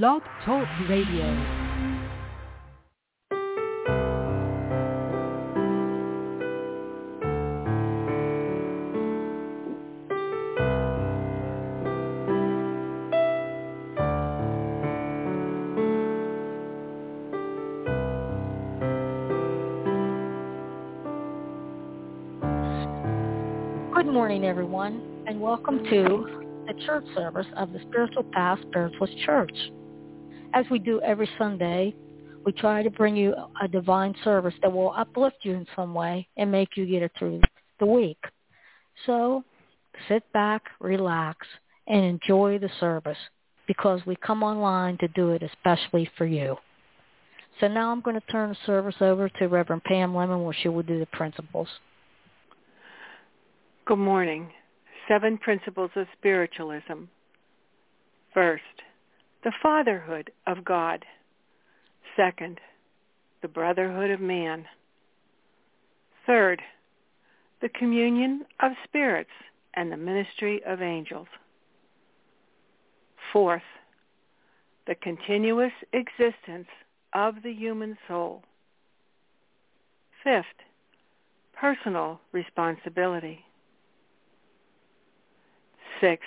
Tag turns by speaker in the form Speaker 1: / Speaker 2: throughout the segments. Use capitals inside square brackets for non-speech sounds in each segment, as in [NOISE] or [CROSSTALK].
Speaker 1: Blog Talk Radio.
Speaker 2: Good morning, everyone, and welcome to the church service of the Spiritual Path Spiritualist Church. As we do every Sunday, we try to bring you a divine service that will uplift you in some way and make you get it through the week. So sit back, relax, and enjoy the service because we come online to do it especially for you. So now I'm going to turn the service over to Reverend Pam Lemon where she will do the principles.
Speaker 3: Good morning. Seven Principles of Spiritualism. First, the fatherhood of God. Second, the brotherhood of man. Third, the communion of spirits and the ministry of angels. Fourth, the continuous existence of the human soul. Fifth, personal responsibility. Sixth,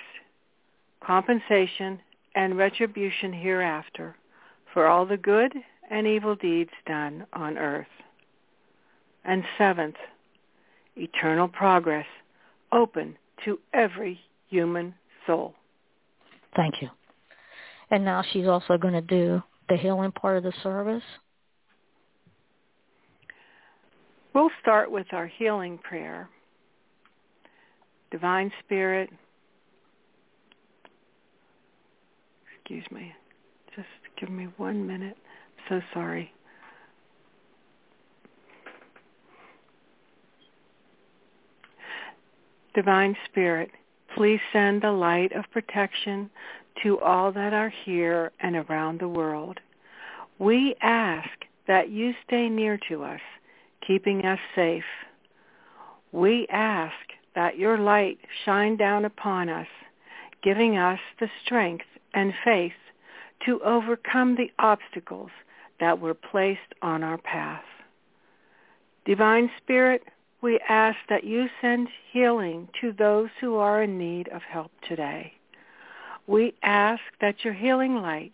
Speaker 3: compensation and retribution hereafter for all the good and evil deeds done on earth. And seventh, eternal progress open to every human soul.
Speaker 2: Thank you. And now she's also going to do the healing part of the service.
Speaker 3: We'll start with our healing prayer. Divine Spirit, excuse me. Just give me one minute. I'm so sorry. Divine Spirit, please send the light of protection to all that are here and around the world. We ask that you stay near to us, keeping us safe. We ask that your light shine down upon us, giving us the strength and faith to overcome the obstacles that were placed on our path. Divine Spirit, we ask that you send healing to those who are in need of help today. We ask that your healing light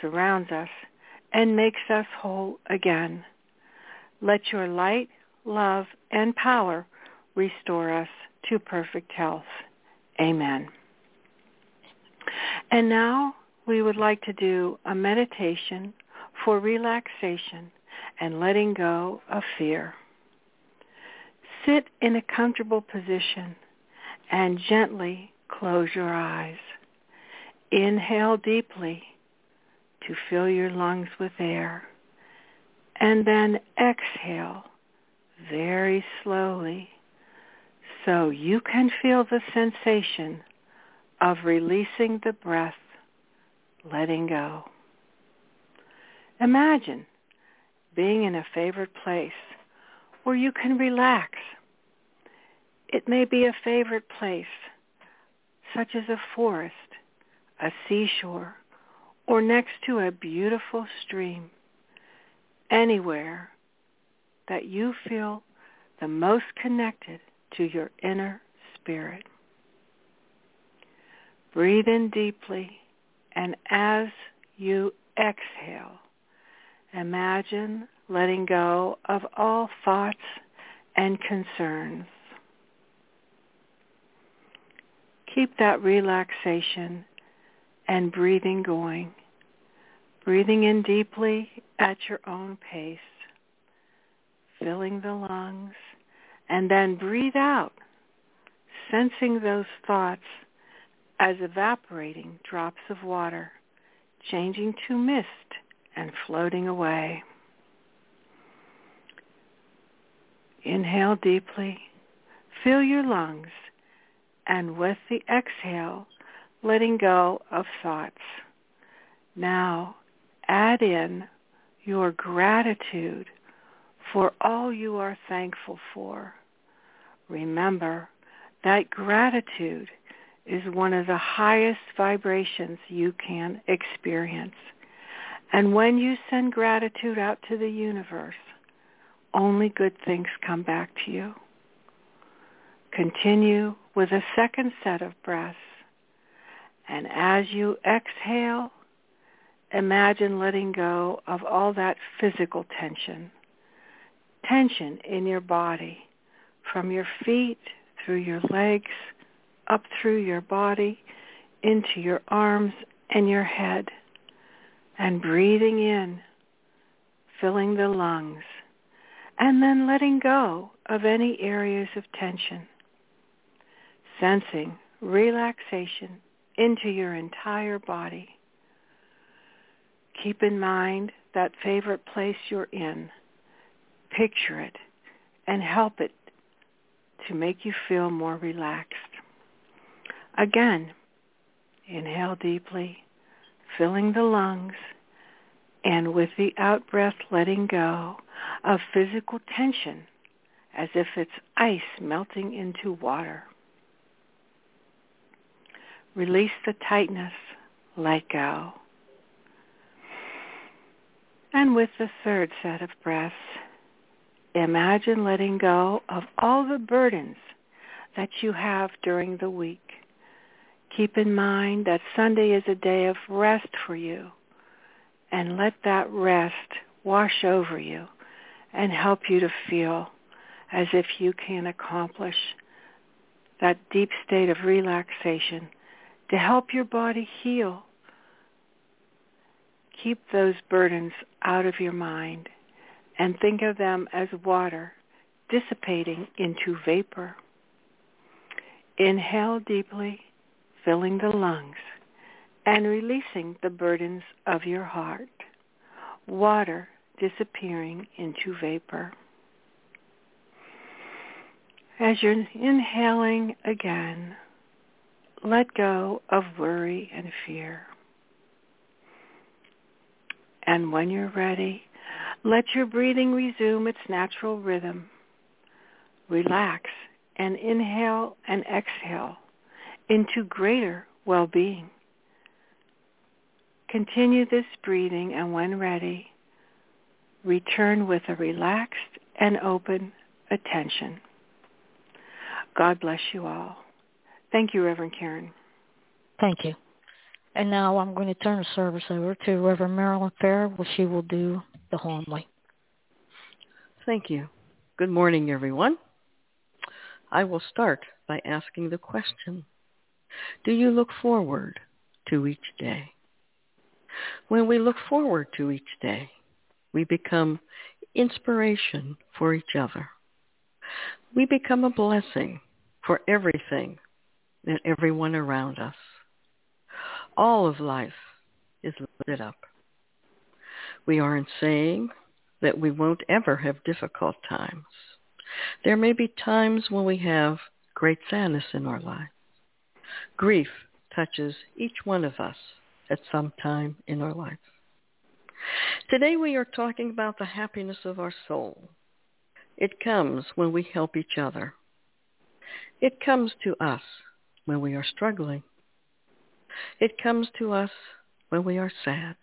Speaker 3: surrounds us and makes us whole again. Let your light, love, and power restore us to perfect health. Amen. And now we would like to do a meditation for relaxation and letting go of fear. Sit in a comfortable position and gently close your eyes. Inhale deeply to fill your lungs with air. And then exhale very slowly so you can feel the sensation of releasing the breath, letting go. Imagine being in a favorite place where you can relax. It may be a favorite place, such as a forest, a seashore, or next to a beautiful stream. Anywhere that you feel the most connected to your inner spirit. Breathe in deeply and as you exhale, imagine letting go of all thoughts and concerns. Keep that relaxation and breathing going. Breathing in deeply at your own pace, filling the lungs, and then breathe out, sensing those thoughts as evaporating drops of water, changing to mist and floating away. Inhale deeply, fill your lungs, and with the exhale, letting go of thoughts. Now add in your gratitude for all you are thankful for. Remember that gratitude is one of the highest vibrations you can experience. And when you send gratitude out to the universe, only good things come back to you. Continue with a second set of breaths. And as you exhale, imagine letting go of all that physical tension. Tension in your body, from your feet, through your legs, up through your body, into your arms and your head. And breathing in, filling the lungs, and then letting go of any areas of tension. Sensing relaxation into your entire body. Keep in mind that favorite place you're in. Picture it and help it to make you feel more relaxed. Again, inhale deeply, filling the lungs, and with the out-breath letting go of physical tension as if it's ice melting into water. Release the tightness, let go. And with the third set of breaths, imagine letting go of all the burdens that you have during the week. Keep in mind that Sunday is a day of rest for you and let that rest wash over you and help you to feel as if you can accomplish that deep state of relaxation to help your body heal. Keep those burdens out of your mind and think of them as water dissipating into vapor. Inhale deeply filling the lungs and releasing the burdens of your heart. Water disappearing into vapor. As you're inhaling again, let go of worry and fear. And when you're ready, let your breathing resume its natural rhythm. Relax and inhale and exhale into greater well-being. Continue this breathing and when ready, return with a relaxed and open attention. God bless you all. Thank you, Reverend Karen.
Speaker 2: Thank you. And now I'm going to turn the service over to Reverend Marilyn Fair, where she will do the homily.
Speaker 1: Thank you. Good morning, everyone. I will start by asking the question, do you look forward to each day? When we look forward to each day, we become inspiration for each other. We become a blessing for everything and everyone around us. All of life is lit up. We aren't saying that we won't ever have difficult times. There may be times when we have great sadness in our lives. Grief touches each one of us at some time in our life. Today we are talking about the happiness of our soul. It comes when we help each other. It comes to us when we are struggling. It comes to us when we are sad.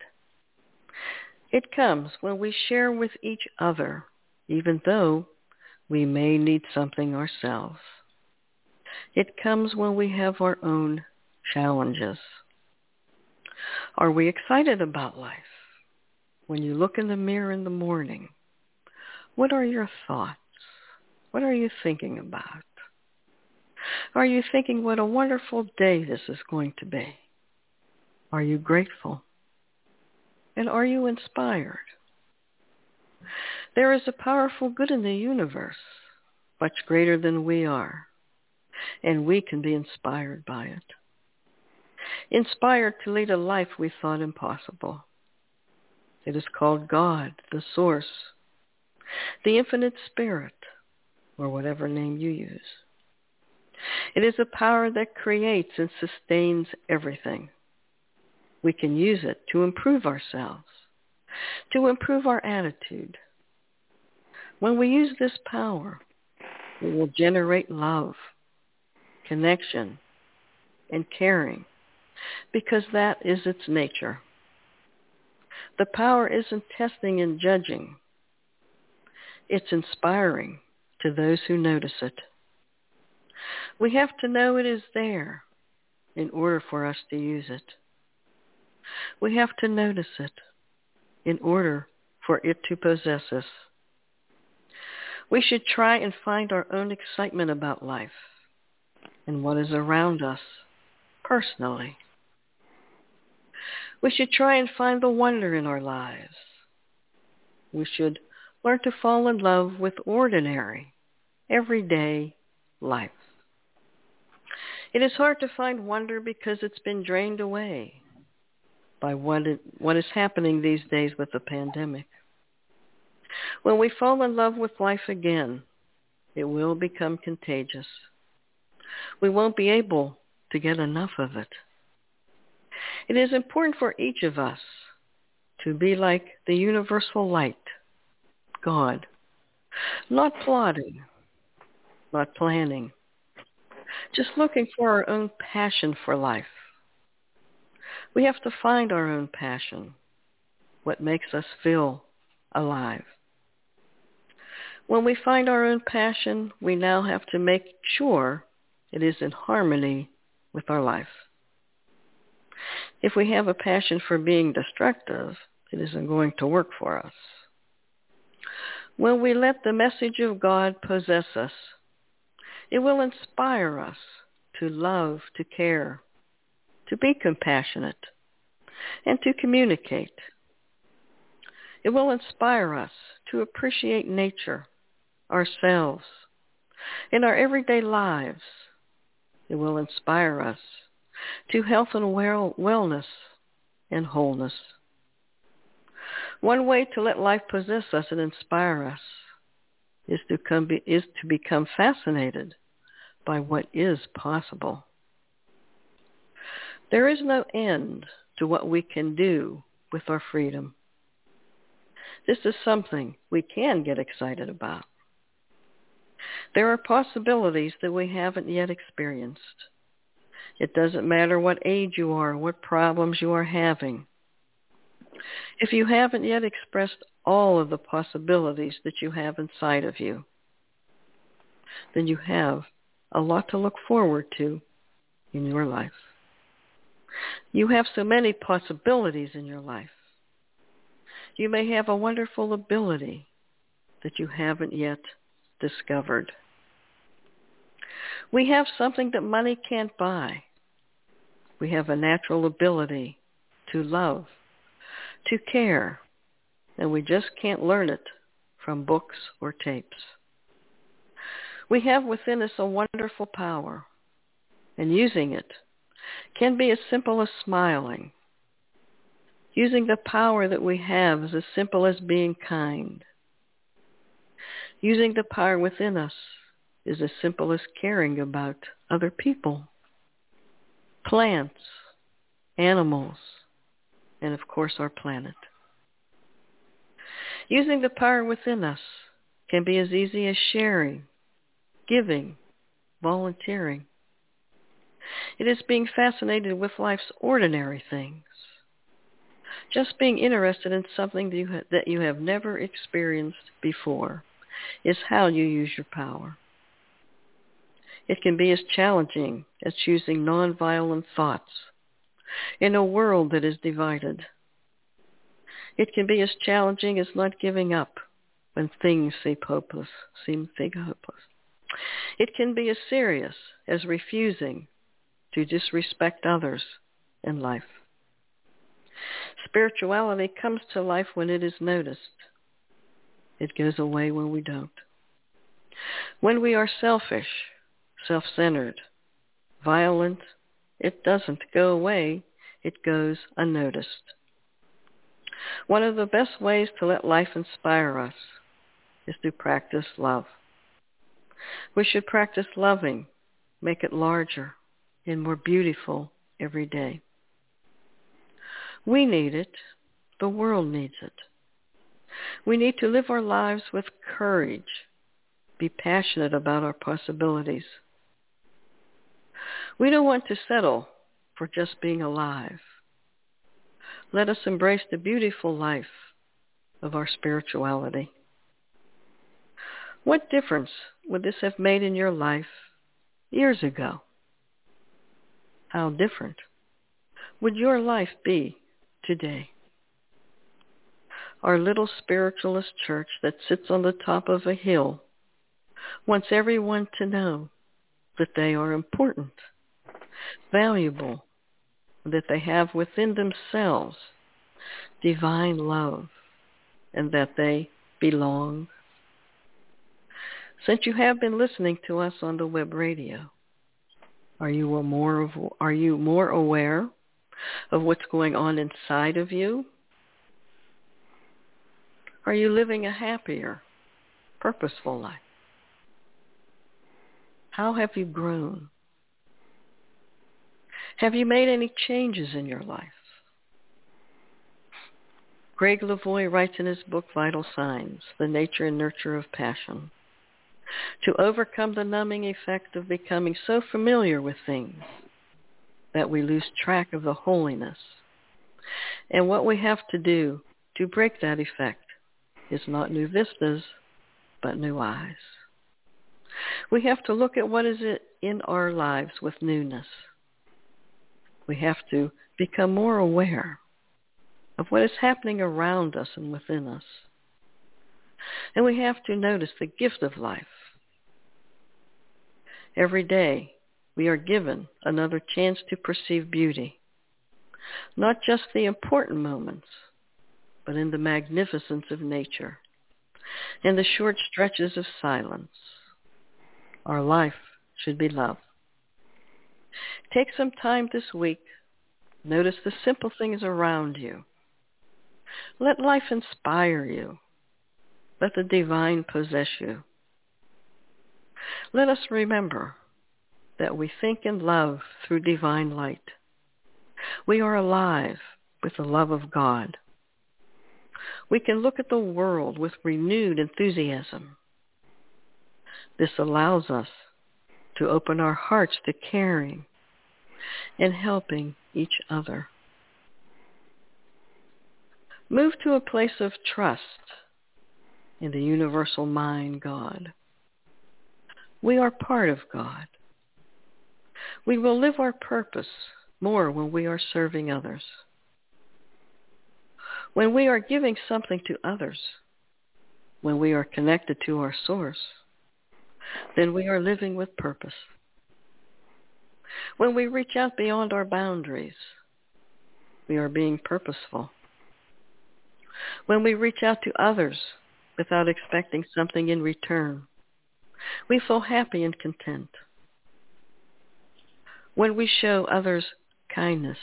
Speaker 1: It comes when we share with each other, even though we may need something ourselves. It comes when we have our own challenges. Are we excited about life? When you look in the mirror in the morning, what are your thoughts? What are you thinking about? Are you thinking what a wonderful day this is going to be? Are you grateful? And are you inspired? There is a powerful good in the universe, much greater than we are and we can be inspired by it. Inspired to lead a life we thought impossible. It is called God, the source, the infinite spirit, or whatever name you use. It is a power that creates and sustains everything. We can use it to improve ourselves, to improve our attitude. When we use this power, we will generate love, connection, and caring because that is its nature. The power isn't testing and judging. It's inspiring to those who notice it. We have to know it is there in order for us to use it. We have to notice it in order for it to possess us. We should try and find our own excitement about life and what is around us personally. We should try and find the wonder in our lives. We should learn to fall in love with ordinary, everyday life. It is hard to find wonder because it's been drained away by what, it, what is happening these days with the pandemic. When we fall in love with life again, it will become contagious. We won't be able to get enough of it. It is important for each of us to be like the universal light, God, not plotting, not planning, just looking for our own passion for life. We have to find our own passion, what makes us feel alive. When we find our own passion, we now have to make sure it is in harmony with our life. If we have a passion for being destructive, it isn't going to work for us. When we let the message of God possess us, it will inspire us to love, to care, to be compassionate, and to communicate. It will inspire us to appreciate nature, ourselves, in our everyday lives. It will inspire us to health and well, wellness and wholeness. One way to let life possess us and inspire us is to, come is to become fascinated by what is possible. There is no end to what we can do with our freedom. This is something we can get excited about. There are possibilities that we haven't yet experienced. It doesn't matter what age you are, what problems you are having. If you haven't yet expressed all of the possibilities that you have inside of you, then you have a lot to look forward to in your life. You have so many possibilities in your life. You may have a wonderful ability that you haven't yet discovered. We have something that money can't buy. We have a natural ability to love, to care, and we just can't learn it from books or tapes. We have within us a wonderful power, and using it can be as simple as smiling. Using the power that we have is as simple as being kind. Using the power within us is as simple as caring about other people plants, animals, and of course our planet. Using the power within us can be as easy as sharing, giving, volunteering. It is being fascinated with life's ordinary things. Just being interested in something that you, have never experienced before is how you use your power. It can be as challenging as choosing nonviolent thoughts in a world that is divided. It can be as challenging as not giving up when things seem hopeless, seem hopeless. It can be as serious as refusing to disrespect others in life. Spirituality comes to life when it is noticed. It goes away when we don't. When we are selfish, self-centered, violent. It doesn't go away. It goes unnoticed. One of the best ways to let life inspire us is to practice love. We should practice loving, make it larger and more beautiful every day. We need it. The world needs it. We need to live our lives with courage, be passionate about our possibilities, We don't want to settle for just being alive. Let us embrace the beautiful life of our spirituality. What difference would this have made in your life years ago? How different would your life be today? Our little spiritualist church that sits on the top of a hill wants everyone to know that they are important, valuable, that they have within themselves divine love, and that they belong. Since you have been listening to us on the web radio, are you more are you more aware of what's going on inside of you? Are you living a happier, purposeful life? How have you grown? Have you made any changes in your life? Gregg Levoy writes in his book Vital Signs, The Nature and Nurture of Passion, to overcome the numbing effect of becoming so familiar with things that we lose track of the holiness. And what we have to do to break that effect is not new vistas, but new eyes. We have to look at what is it in our lives with newness. We have to become more aware of what is happening around us and within us. And we have to notice the gift of life. Every day we are given another chance to perceive beauty, not just the important moments, but in the magnificence of nature, in the short stretches of silence. Our life should be love. Take some time this week. Notice the simple things around you. Let life inspire you. Let the divine possess you. Let us remember that we think and love through divine light. We are alive with the love of God. We can look at the world with renewed enthusiasm. This allows us to open our hearts to caring and helping each other. Move to a place of trust in the universal mind God. We are part of God. We will live our purpose more when we are serving others. When we are giving something to others, when we are connected to our source, then we are living with purpose. When we reach out beyond our boundaries, we are being purposeful. When we reach out to others without expecting something in return, we feel happy and content. When we show others kindness,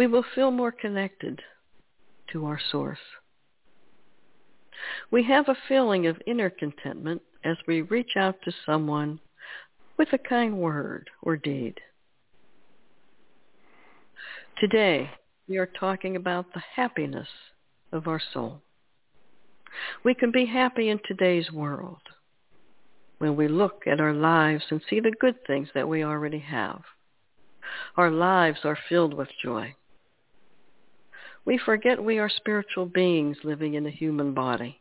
Speaker 1: we will feel more connected to our source. We have a feeling of inner contentment as we reach out to someone with a kind word or deed. Today, we are talking about the happiness of our soul. We can be happy in today's world when we look at our lives and see the good things that we already have. Our lives are filled with joy. We forget we are spiritual beings living in a human body.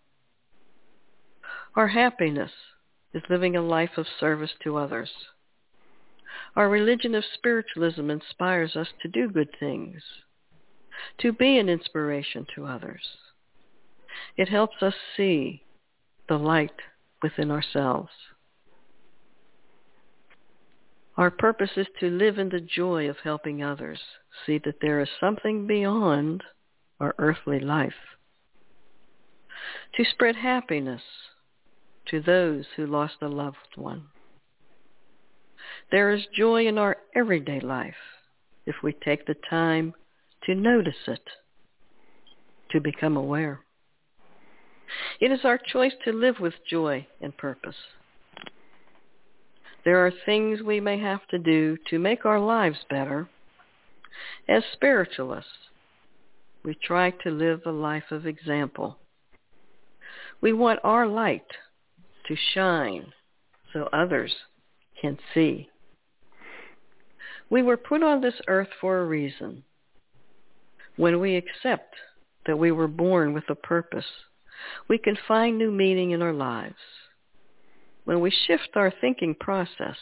Speaker 1: Our happiness is living a life of service to others. Our religion of spiritualism inspires us to do good things, to be an inspiration to others. It helps us see the light within ourselves. Our purpose is to live in the joy of helping others, see that there is something beyond our earthly life, to spread happiness to those who lost a loved one. There is joy in our everyday life if we take the time to notice it, to become aware. It is our choice to live with joy and purpose. There are things we may have to do to make our lives better. As spiritualists, we try to live a life of example. We want our light to shine so others can see We were put on this earth for a reason. When we accept that we were born with a purpose, we can find new meaning in our lives. When we shift our thinking process,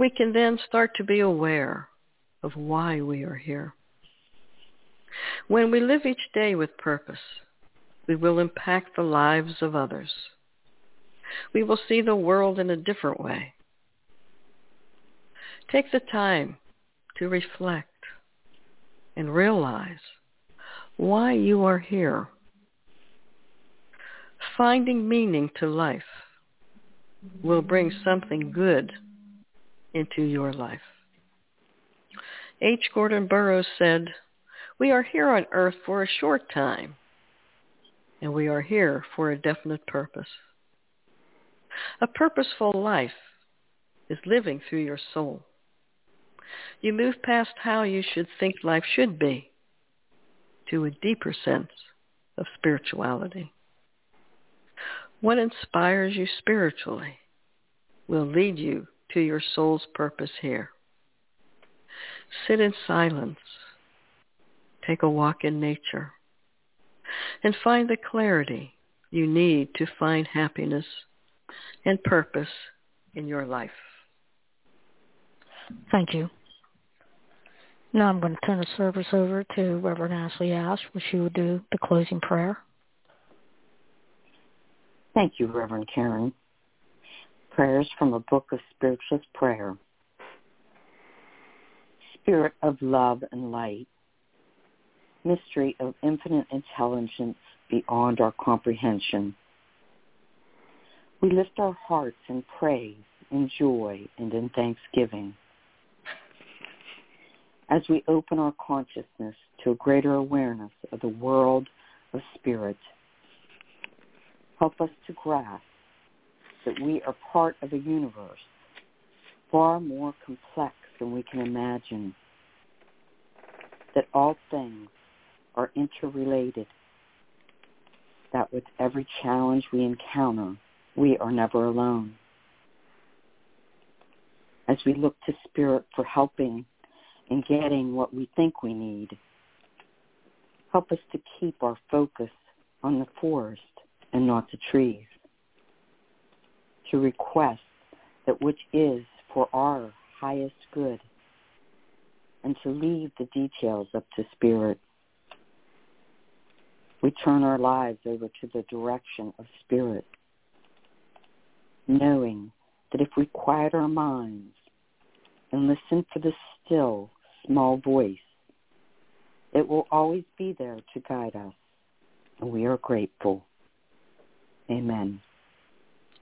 Speaker 1: we can then start to be aware of why we are here. When we live each day with purpose, we will impact the lives of others. We will see the world in a different way. Take the time to reflect and realize why you are here. Finding meaning to life will bring something good into your life. H. Gordon Burroughs said, we are here on earth for a short time, and we are here for a definite purpose. A purposeful life is living through your soul. You move past how you should think life should be to a deeper sense of spirituality. What inspires you spiritually will lead you to your soul's purpose here. Sit in silence. Take a walk in nature. And find the clarity you need to find happiness and purpose in your life.
Speaker 2: Thank you. Now I'm going to turn the service over to Reverend Ashley Ash, where she will do the closing prayer.
Speaker 4: Thank you, Reverend Karen. Prayers from a book of spiritualist prayer. Spirit of love and light, mystery of infinite intelligence beyond our comprehension. We lift our hearts in praise, in joy, and in thanksgiving as we open our consciousness to a greater awareness of the world of spirit. Help us to grasp that we are part of a universe far more complex than we can imagine, that all things are interrelated, that with every challenge we encounter, we are never alone. As we look to Spirit for helping in getting what we think we need. Help us to keep our focus on the forest and not the trees. To request that which is for our highest good and to leave the details up to Spirit. We turn our lives over to the direction of Spirit, knowing that if we quiet our minds and listen for the still, small voice. It will always be there to guide us, and we are grateful. Amen.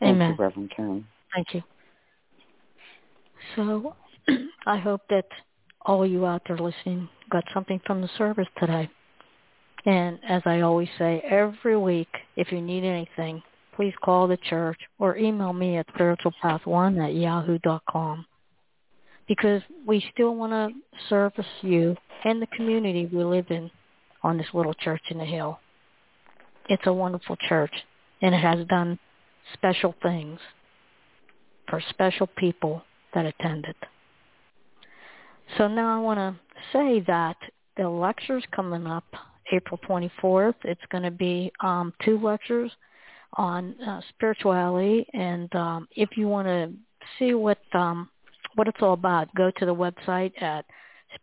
Speaker 2: Amen.
Speaker 4: Thank you, Reverend Karen.
Speaker 2: Thank you. So [CLEARS THROAT] I hope that all you out there listening got something from the service today. And as I always say, every week, if you need anything, please call the church or email me at spiritualpath1 at yahoo dot com because we still want to service you and the community we live in on this little church in the hill. It's a wonderful church, and it has done special things for special people that attend it. So now I want to say that the lecture's coming up April 24th. It's going to be um, two lectures on uh, spirituality, and um, if you want to see what um, what it's all about, go to the website at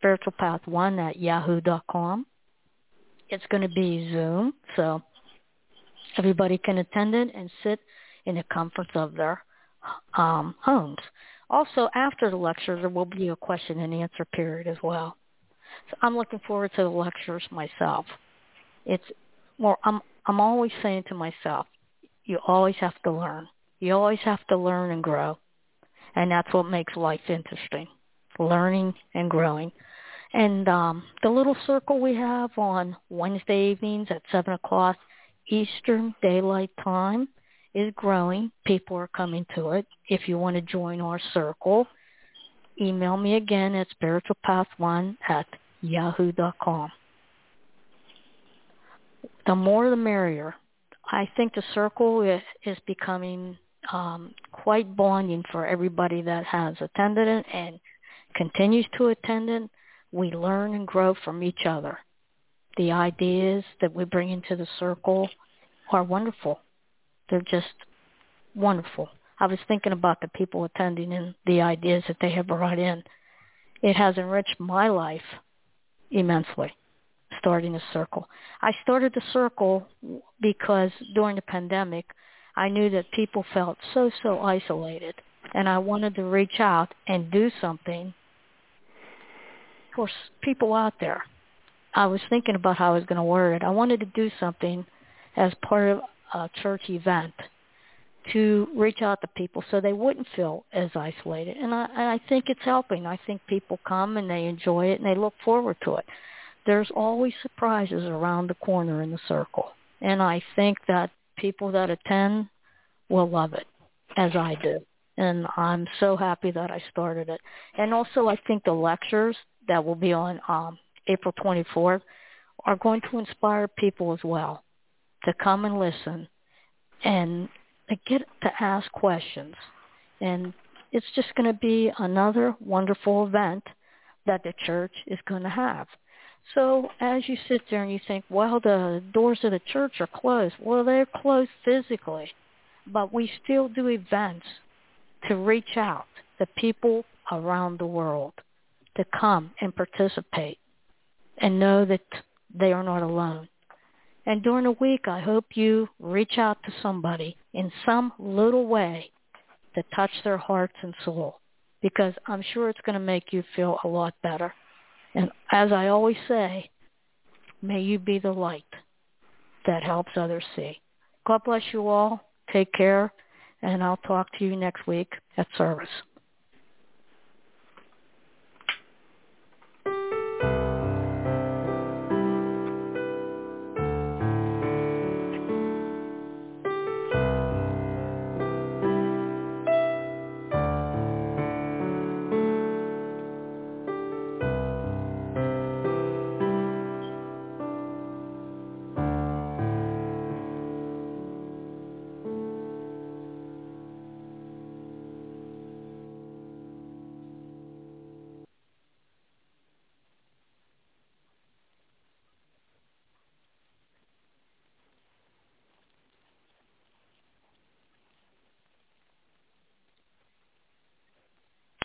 Speaker 2: spiritualpath1 at yahoo.com. It's going to be Zoom, so everybody can attend it and sit in the comforts of their um, homes. Also, after the lecture, there will be a question and answer period as well. So I'm looking forward to the lectures myself. It's well, I'm I'm always saying to myself, you always have to learn. You always have to learn and grow. And that's what makes life interesting, learning and growing. And um, the little circle we have on Wednesday evenings at 7 o'clock Eastern Daylight Time is growing. People are coming to it. If you want to join our circle, email me again at spiritualpath1 at yahoo.com. The more the merrier. I think the circle is, is becoming um, quite bonding for everybody that has attended it and continues to attend it, we learn and grow from each other. The ideas that we bring into the circle are wonderful. They're just wonderful. I was thinking about the people attending and the ideas that they have brought in. It has enriched my life immensely, starting a circle. I started the circle because during the pandemic, I knew that people felt so, so isolated. And I wanted to reach out and do something for people out there. I was thinking about how I was going to word it. I wanted to do something as part of a church event to reach out to people so they wouldn't feel as isolated. And I, and I think it's helping. I think people come and they enjoy it and they look forward to it. There's always surprises around the corner in the circle. And I think that people that attend will love it as I do. And I'm so happy that I started it. And also I think the lectures that will be on um, April 24th are going to inspire people as well to come and listen and get to ask questions. And it's just going to be another wonderful event that the church is going to have. So as you sit there and you think, well, the doors of the church are closed. Well, they're closed physically, but we still do events to reach out to people around the world to come and participate and know that they are not alone. And during the week, I hope you reach out to somebody in some little way to touch their hearts and soul because I'm sure it's going to make you feel a lot better. And as I always say, may you be the light that helps others see. God bless you all. Take care, and I'll talk to you next week at service.